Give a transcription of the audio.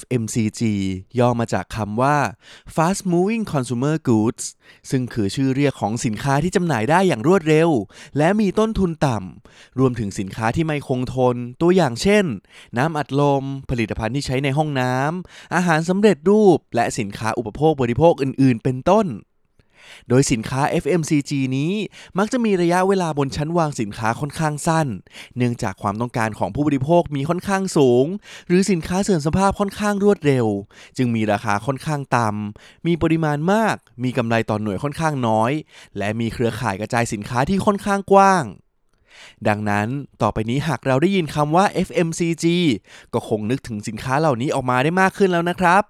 FMCG ย่อมาจากคำว่า Fast Moving Consumer Goods ซึ่งคือชื่อเรียกของสินค้าที่จำหน่ายได้อย่างรวดเร็ว และมีต้นทุนต่ำ รวมถึงสินค้าที่ไม่คงทน ตัวอย่างเช่น น้ำอัดลม ผลิตภัณฑ์ที่ใช้ในห้องน้ำ อาหารสำเร็จรูป และสินค้าอุปโภคบริโภคอื่น ๆ เป็นต้น โดยสินค้า FMCG นี้มักจะมีระยะเวลาบนชั้นวางสินค้าค่อนข้างสั้น เนื่องจากความต้องการของผู้บริโภคมีค่อนข้างสูง หรือสินค้าเสื่อมสภาพค่อนข้างรวดเร็ว จึงมีราคาค่อนข้างต่ำมีปริมาณมาก มีกำไรต่อหน่วยค่อนข้างน้อย และมีเครือข่ายกระจายสินค้าที่ค่อนข้างกว้างดังนั้นต่อไปนี้หากเราได้ยินคำว่า FMCG ก็คงนึกถึงสินค้าเหล่านี้ออกมาได้มากขึ้นแล้วนะครับ